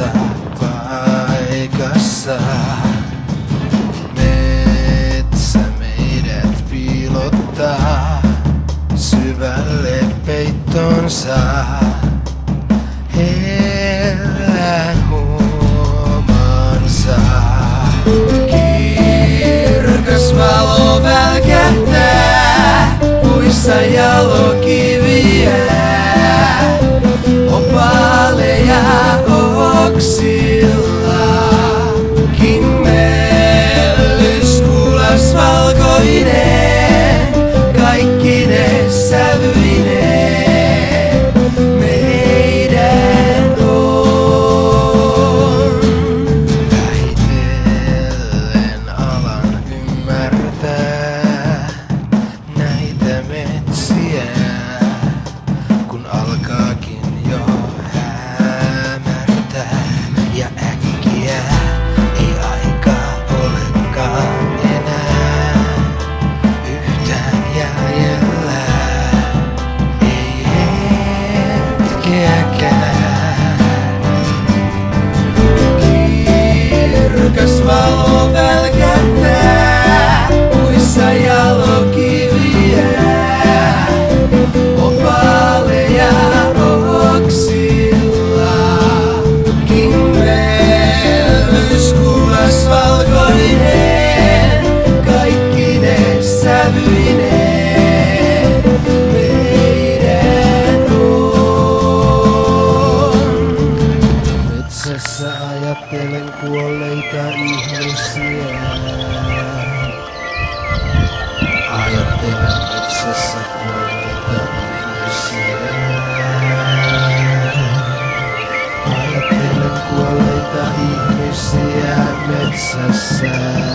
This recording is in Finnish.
tässä paikassa. Metsä meidät piilottaa syvälle peittonsa. Hellän huomansa. Kirkas valo välkähtää puissa loki falgoire Ajattelen kuolleita ihmisiä. Ajattelen metsässä kuolleita ihmisiä. Ajattelen kuolleita ihmisiä metsässä.